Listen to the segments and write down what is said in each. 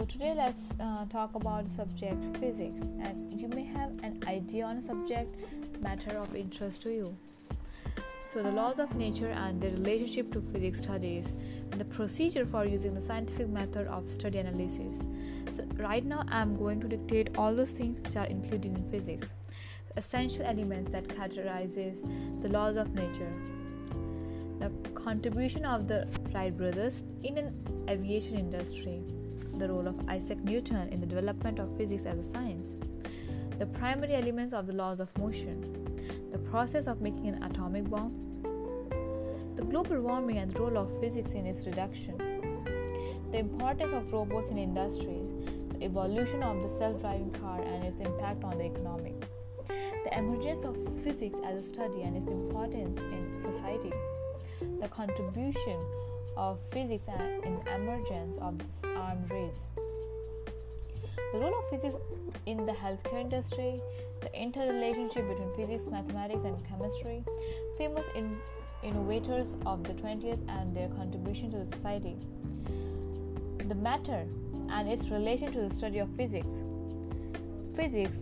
today let's uh, talk about subject physics. And you may have an idea on a subject matter of interest to you. So the laws of nature and their relationship to physics studies and the procedure for using the scientific method of study analysis. So right now i'm going to dictate all those things which are included in physics. Essential elements that characterizes the laws of nature. The contribution of the wright brothers in an aviation industry the role of Isaac Newton in the development of physics as a science, the primary elements of the laws of motion, the process of making an atomic bomb, the global warming and the role of physics in its reduction, the importance of robots in industry, the evolution of the self driving car and its impact on the economy, the emergence of physics as a study and its importance in society, the contribution of physics in emergence of this armed race. The role of physics in the healthcare industry, the interrelationship between physics, mathematics, and chemistry, famous in- innovators of the 20th and their contribution to the society, the matter and its relation to the study of physics. Physics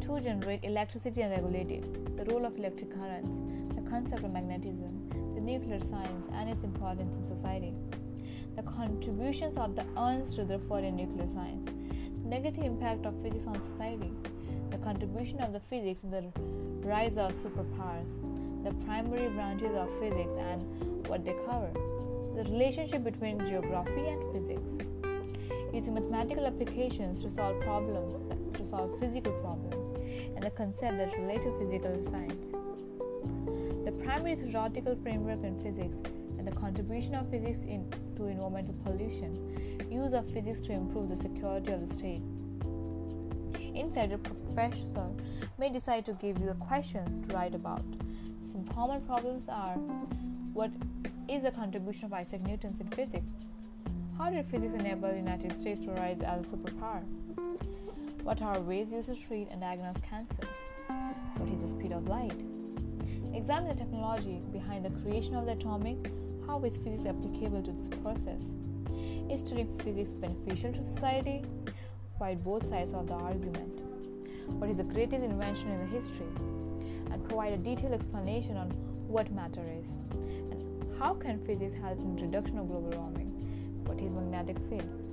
to generate electricity and regulate it, the role of electric currents, concept of magnetism, the nuclear science and its importance in society, the contributions of the Ernst Rutherford in nuclear science, the negative impact of physics on society, the contribution of the physics in the rise of superpowers, the primary branches of physics and what they cover, the relationship between geography and physics, using mathematical applications to solve problems, to solve physical problems, and the concept that relate to physical science primary theoretical framework in physics and the contribution of physics in, to environmental pollution, use of physics to improve the security of the state. In fact, a professor may decide to give you questions to write about. Some common problems are what is the contribution of Isaac Newton in physics? How did physics enable the United States to rise as a superpower? What are ways used to treat and diagnose cancer? What is the speed of light? Examine the technology behind the creation of the atomic. How is physics applicable to this process? Is studying physics beneficial to society? Provide both sides of the argument. What is the greatest invention in the history? And provide a detailed explanation on what matter is. And how can physics help in reduction of global warming? What is magnetic field?